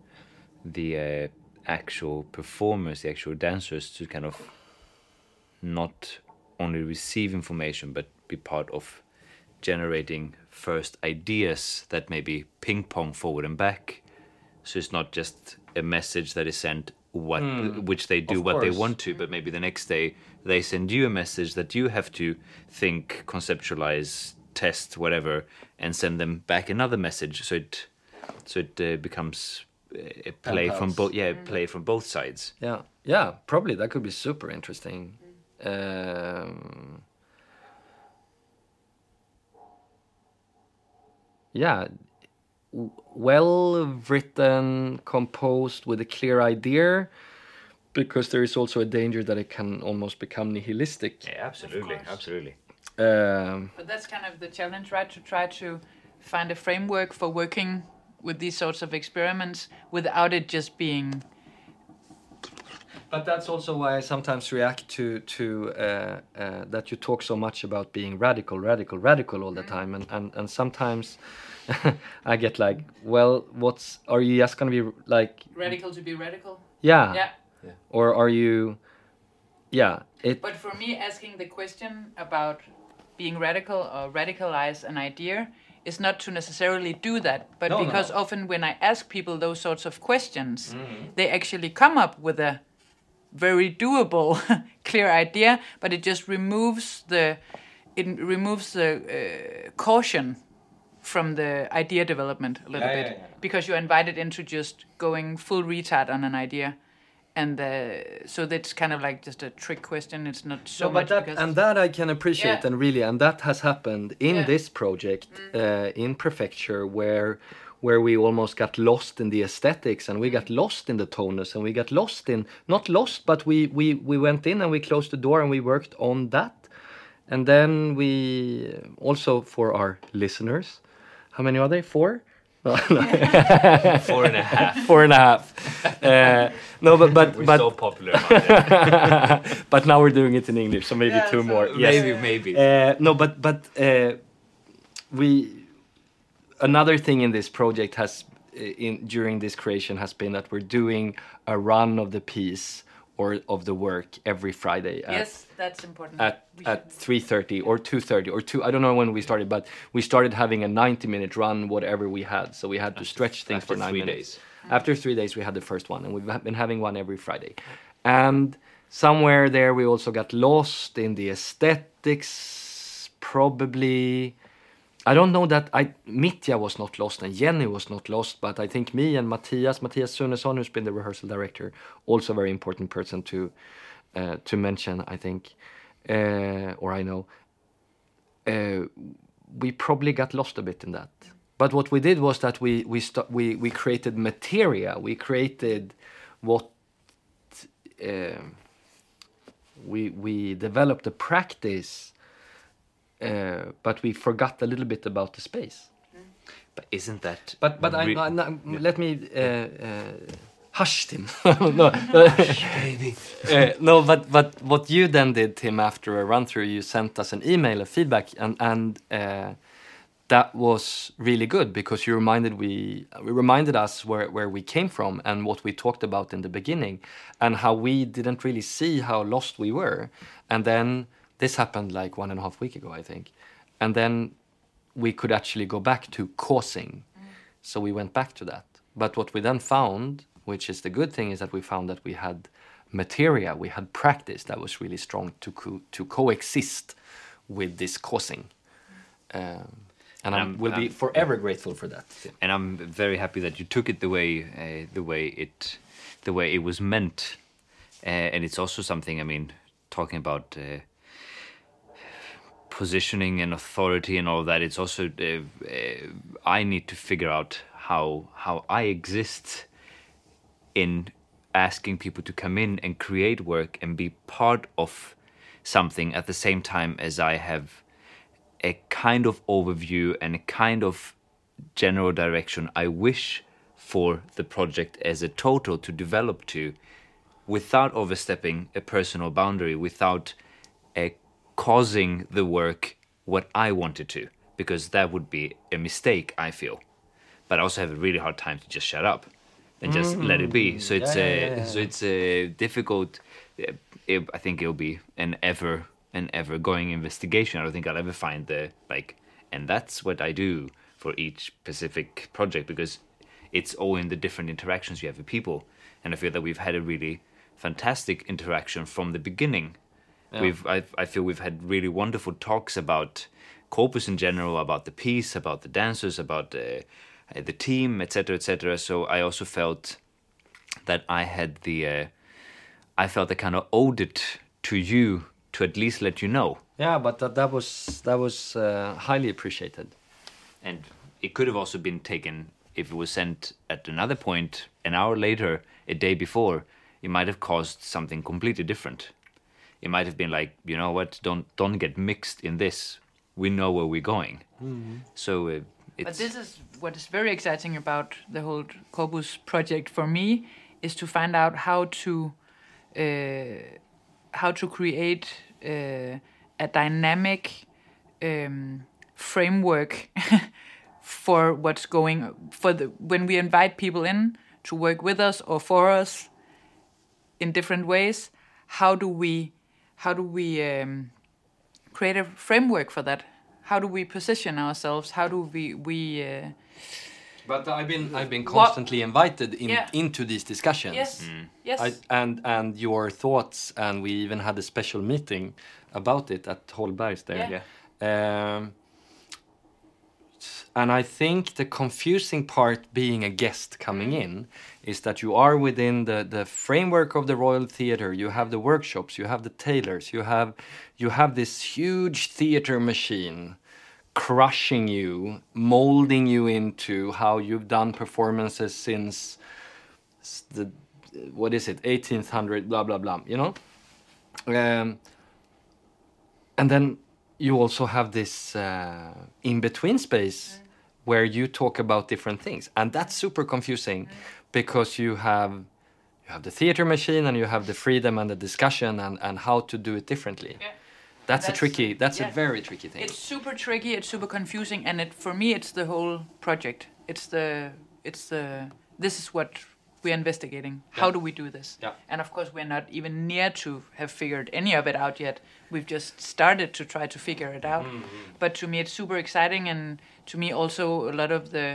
the uh, actual performers, the actual dancers, to kind of not only receive information but be part of generating first ideas that maybe ping pong forward and back. So it's not just a message that is sent what which they do. Of what they want to, but maybe the next day they send you a message that you have to think, conceptualize, test, whatever, and send them back another message. So it so it uh, becomes uh, a play from both yeah, play from both sides. Yeah, yeah, probably that could be super interesting. Um, yeah, w- well written, composed with a clear idea, because there is also a danger that it can almost become nihilistic. Yeah, absolutely, absolutely. Um, But that's kind of the challenge, right? To try to find a framework for working with these sorts of experiments without it just being But that's also why I sometimes react to to uh, uh, that you talk so much about being radical, radical, radical all the time, and and and sometimes [laughs] I get like, well, what's are you just gonna be like, Radical to be radical. yeah, Yeah. yeah. or are you, yeah, it, But for me, asking the question about being radical or radicalize an idea is not to necessarily do that, but No, no. because often when I ask people those sorts of questions, they actually come up with a very doable, [laughs] clear idea, but it just removes the it removes the uh, caution from the idea development a little Yeah, bit yeah, yeah. because you're invited into just going full retard on an idea. And uh, so that's kind of like just a trick question. It's not so no, much but that because and that I can appreciate Yeah. and really and that has happened in Yeah. this project uh, in prefecture where where we almost got lost in the aesthetics and we got lost in the tonus and we got lost in not lost but we we we went in and we closed the door and we worked on that and then we also for our listeners how many are they four Four and a half. [laughs] four and a half uh, no but but We're but so popular. [laughs] But now we're doing it in english so maybe Yeah, two so- more yes Maybe, maybe. uh, no, but but uh, we another thing in this project has uh, in during this creation has been that we're doing a run of the piece or of the work every Friday at yes, that's important. at We at three thirty or two thirty or two. I don't know when we started, but we started having a ninety minute run, whatever we had. So we had to stretch things after for nine three minutes. days. Mm-hmm. After three days, we had the first one, and we've been having one every Friday. And somewhere there, we also got lost in the aesthetics. Probably, I don't know that I Mitya was not lost and Jenny was not lost, but I think me and Matthias, Matthias Sunesson, who's been the rehearsal director, also a very important person to uh, to mention. I think, uh, or I know, uh, we probably got lost a bit in that. But what we did was that we we st- we we created materia. We created what um we we developed a practice, uh, but we forgot a little bit about the space. But isn't that? But but I, re- I, no, let me uh, uh, hush Tim. [laughs] no, no. baby. [laughs] Uh, no, but but what you then did, Tim, after a run through, you sent us an email, a feedback, and and uh, that was really good because you reminded we we reminded us where where we came from and what we talked about in the beginning, and how we didn't really see how lost we were, and then this happened like one and a half week ago, I think, and then we could actually go back to causing. So we went back to that. But what we then found, which is the good thing, is that we found that we had materia, we had practice that was really strong to co- to coexist with this causing. Um, and I will be um, forever grateful for that. and I'm very happy that you took it the way uh, the way it the way it was meant, uh, and it's also something. I mean, talking about uh, positioning and authority and all that. It's also uh, uh, I need to figure out how how I exist in asking people to come in and create work and be part of something at the same time as I have a kind of overview and a kind of general direction I wish for the project as a total to develop to without overstepping a personal boundary, without uh, causing the work what I wanted to, because that would be a mistake, I feel. But I also have a really hard time to just shut up and just let it be. So it's Yeah, a yeah, yeah, so it's a difficult. uh, It, I think it'll be an ever an ever going investigation. I don't think I'll ever find the like, and that's what I do for each specific project because it's all in the different interactions you have with people. And I feel that we've had a really fantastic interaction from the beginning. We've I, I feel we've had really wonderful talks about corpus in general, about the piece, about the dancers, about the uh, the team, etc., etc. So I also felt that I had the uh, I felt I kind of owed it to you to at least let you know. Yeah, but that, that was that was uh, highly appreciated. and it could have also been taken if it was sent at another point an hour later a day before it might have caused something completely different it might have been like you know what don't don't get mixed in this. We know where we're going. So uh, it's But this is what is very exciting about the whole Corpus project for me is to find out how to uh, how to create uh, a dynamic um, framework [laughs] for what's going for the when we invite people in to work with us or for us in different ways how do we how do we um, create a framework for that how do we position ourselves how do we we uh, But I've been I've been What- constantly invited in, Yeah. into these discussions. yes yes I, and and your thoughts, and we even had a special meeting about it at Holbergs there. Yeah. Um, and I think the confusing part being a guest coming in is that you are within the, the framework of the Royal Theatre. You have the workshops, you have the tailors, you have you have this huge theatre machine crushing you, molding you into how you've done performances since the what is it, 1800, blah blah blah. You know. Um, and then you also have this uh, in between space where you talk about different things. And that's super confusing mm-hmm. because you have you have the theater machine and you have the freedom and the discussion and, and how to do it differently. Yeah. that's, a tricky that's yeah. a very tricky thing. It's super tricky it's super confusing and it for me it's the whole project. It's the it's the this is what we're investigating. How do we do this? Yeah. and of course we're not even near to have figured any of it out yet. We've just started to try to figure it out. But to me it's super exciting and to me also a lot of the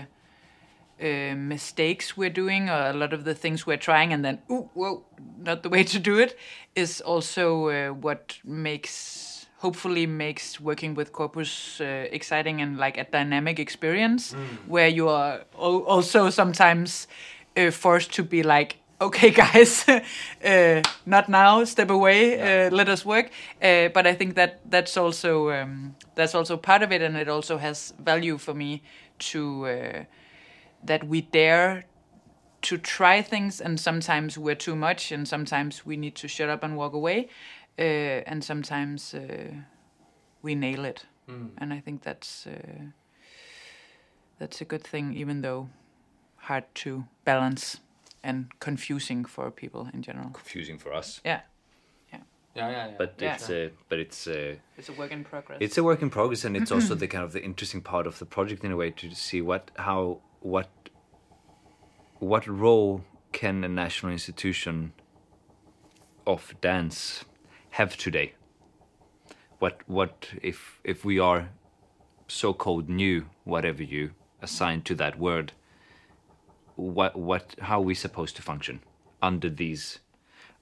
uh, mistakes we're doing or a lot of the things we're trying and then ooh whoa not the way to do it is also uh, what makes hopefully makes working with corpus uh, exciting and like a dynamic experience where you are also sometimes uh, forced to be like okay [laughs] guys uh, not now step away uh, let us work. Uh, but i think that that's also um, that's also part of it and it also has value for me to uh, that we dare to try things and sometimes we're too much and sometimes we need to shut up and walk away uh, and sometimes uh, we nail it. And i think that's uh, that's a good thing even though hard to balance and confusing for people in general Confusing for us, yeah yeah yeah, yeah. but Yeah. it's a, but it's a it's a work in progress it's a work in progress, and it's also [clears throat] the kind of the interesting part of the project in a way to see what how what what role can a national institution of dance have today? What what if if we are so-called new, whatever you assign to that word? What what how are we supposed to function under these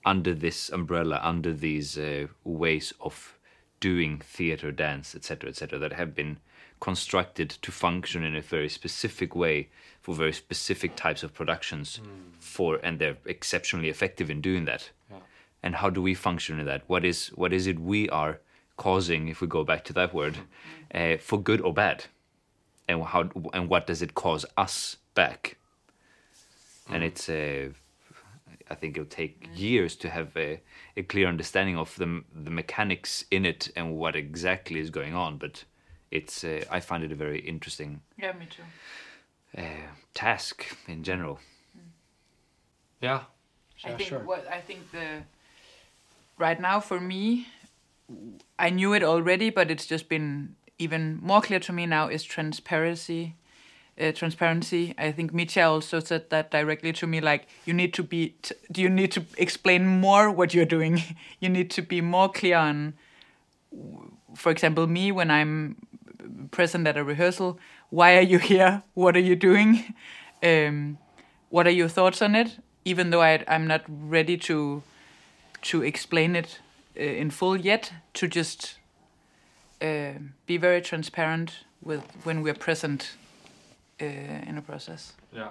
under this umbrella, under these uh, ways of doing theater, dance, etc., etc., that have been constructed to function in a very specific way for very specific types of productions, for and they're exceptionally effective in doing that. And how do we function in that? What is what is it we are causing, if we go back to that word, uh, for good or bad? And how and what does it cause us back? And it's uh, I think it'll take years to have a, a clear understanding of the the mechanics in it and what exactly is going on. But it's uh, I find it a very interesting yeah me too uh, task in general. yeah I Yeah, think sure. what I think the right now for me, I knew it already, but it's just been even more clear to me now is transparency. Uh, transparency. I think Mitya also said that directly to me. Like you need to be, t- you need to explain more what you're doing. [laughs] you need to be more clear on, for example, me when I'm present at a rehearsal. Why are you here? What are you doing? [laughs] Um, what are your thoughts on it? Even though I, I'm not ready to to explain it uh, in full yet, to just uh, be very transparent with when we're present in a process. yeah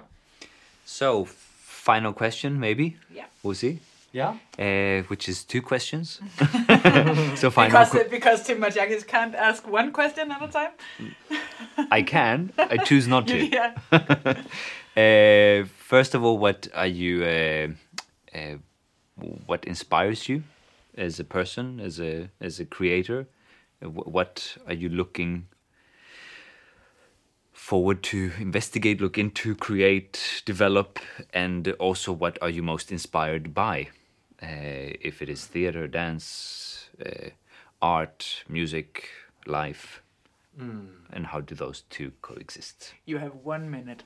So, final question, maybe Yeah. we'll see. yeah Uh, which is two questions. [laughs] so final. Because que- uh, because Tim Majakis can't ask one question at a time. I can. I choose not to. [laughs] yeah. [laughs] Uh, first of all, what are you? Uh, uh, what inspires you as a person, as a as a creator? Uh, What are you looking forward to investigate, look into, create, develop, and also what are you most inspired by uh, if it is theater, dance, uh, art, music, life, and how do those two coexist? You have one minute.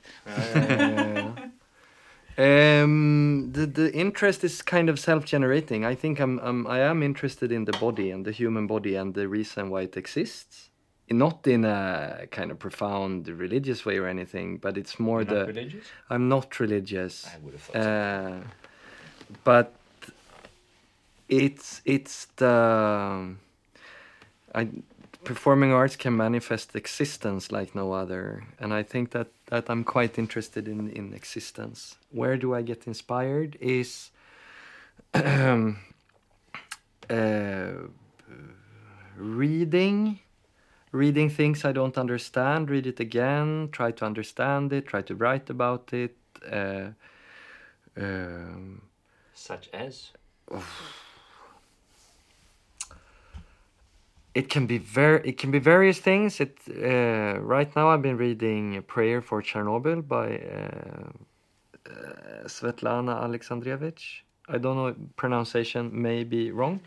um, the the interest is kind of self-generating. I think I'm, I'm I am interested in the body and the human body and the reason why it exists. Not in a kind of profound religious way or anything, but it's more the religious? I'm not religious. I would have thought so. Uh, but it's it's the I performing arts can manifest existence like no other, and I think that that I'm quite interested in in existence. Where do I get inspired? Is [clears throat] uh, reading reading things I don't understand, read it again, try to understand it, try to write about it. Uh, um, Such as? [sighs] it can be very it can be various things. It uh, right now I've been reading Prayer for Chernobyl by uh, uh, Svetlana Alexandrievich. I don't know pronunciation may be wrong,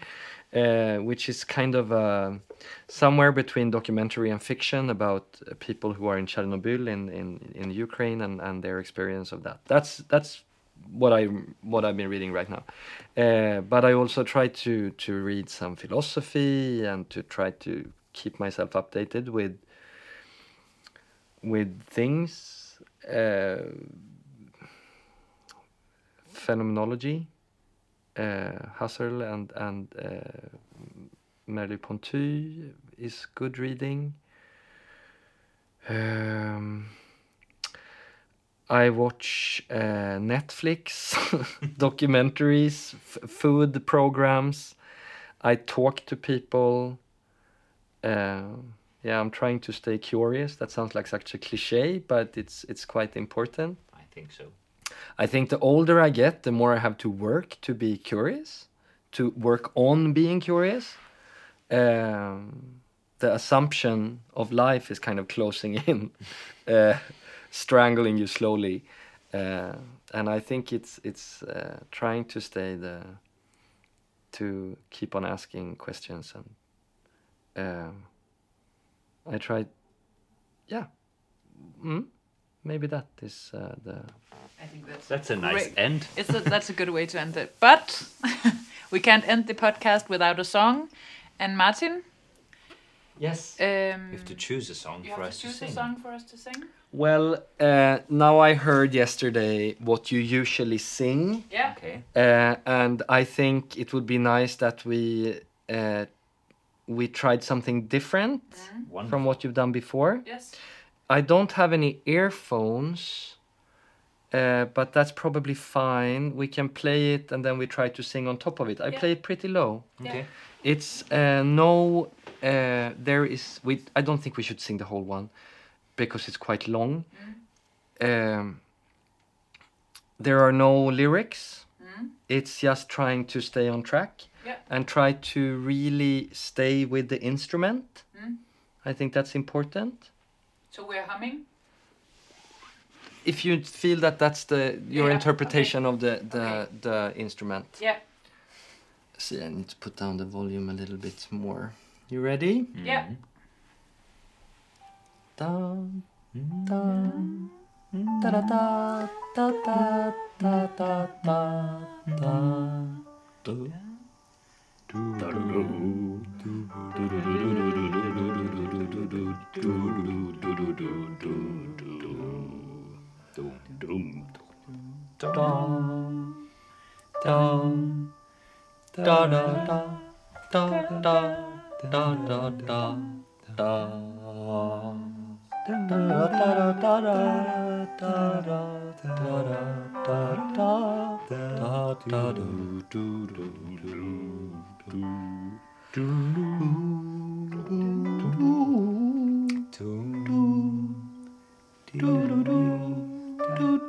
uh, which is kind of uh, somewhere between documentary and fiction about uh, people who are in Chernobyl in, in, in Ukraine and, and their experience of that. That's that's what I what I've been reading right now. Uh, but I also try to to read some philosophy and to try to keep myself updated with with things, uh, phenomenology, uh, and and uh, Merleau-Ponty is good reading. Um, I watch uh, Netflix [laughs] documentaries, food programs. I talk to people. Uh, yeah, I'm trying to stay curious. That sounds like such a cliche, but it's it's quite important. I think so. I think the older I get, the more I have to work to be curious, to work on being curious. Um, the assumption of life is kind of closing [laughs] in, uh, strangling you slowly, uh, and I think it's it's uh, trying to stay the to keep on asking questions and um, I tried, yeah, mm, maybe that is uh, the I think that's That's a nice Great. end. it's a, that's a good way to end it. But [laughs] we can't end the podcast without a song. And Martin, yes. um, You have to choose a song for us to to sing. a song for us to sing. Well, uh, now I heard yesterday what you usually sing, Yeah. Okay. uh, and I think it would be nice that we uh, we tried something different One. from what you've done before. Yes. I don't have any earphones, uh, but that's probably fine. We can play it and then we try to sing on top of it. I Yeah. play it pretty low. Okay. It's uh, no. Uh, there is. We. I don't think we should sing the whole one, because it's quite long. Um, there are no lyrics. It's just trying to stay on track Yeah. and try to really stay with the instrument. I think that's important. So we're humming. If you feel that that's the your Yeah, interpretation of the the Okay. the instrument. Yeah. See, I need to put down the volume a little bit more. You ready? Yeah. Dun, dun, da da da da da da da da da dum dum dum dum da da da da da da da da da do do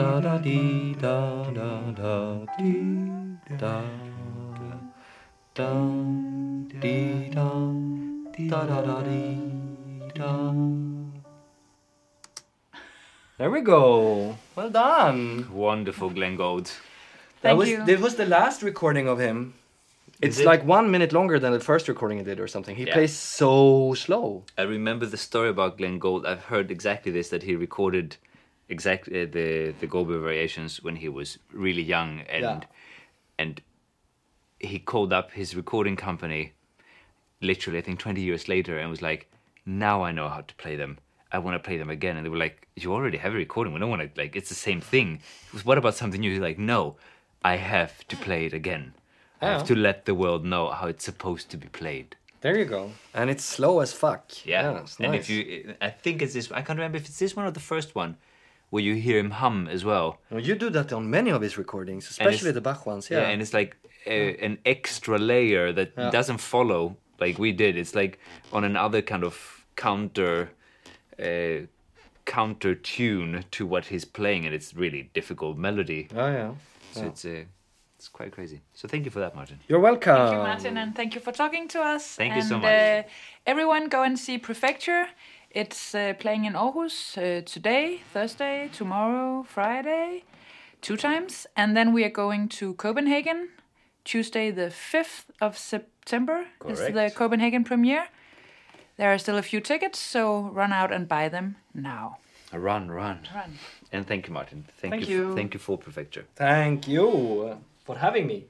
Da da dee da da da dee da da dee da da da da dee da. There we go. Well done. Wonderful, Glenn Gould. That Thank was you. this was the last recording of him. It's it? like one minute longer than the first recording he did or something. He Yeah. plays so slow. I remember the story about Glenn Gould. I've heard exactly this that he recorded exactly uh, the the Goldberg variations when he was really young, and Yeah. and he called up his recording company, literally I think twenty years later, and was like, "Now I know how to play them. I want to play them again." And they were like, "You already have a recording. We don't want to like. It's the same thing. He goes, What about something new?" He's like, "No, I have to play it again. I have to let the world know how it's supposed to be played." There you go. And it's slow as fuck. Yeah, it's and nice. if you, I think it's this. I can't remember if it's this one or the first one, where you hear him hum as well. Well, you do that on many of his recordings, especially the Bach ones. Yeah, Yeah. and it's like a, an extra layer that Yeah. doesn't follow like we did. It's like on another kind of counter, uh, counter tune to what he's playing, and it's really difficult melody. oh yeah. So Yeah. it's uh, it's quite crazy. So thank you for that, Martin. You're welcome. Thank you, Martin, and thank you for talking to us. Thank you so much. Uh, everyone, go and see Prefecture. It's uh, playing in Aarhus uh, today, Thursday, tomorrow, Friday, two times, and then we are going to Copenhagen. Tuesday, the fifth of September is the Copenhagen premiere. There are still a few tickets, so run out and buy them now. Run, run, Run. and thank you, Martin. Thank, Thank you. you. Thank you for prefecture. Thank you for having me.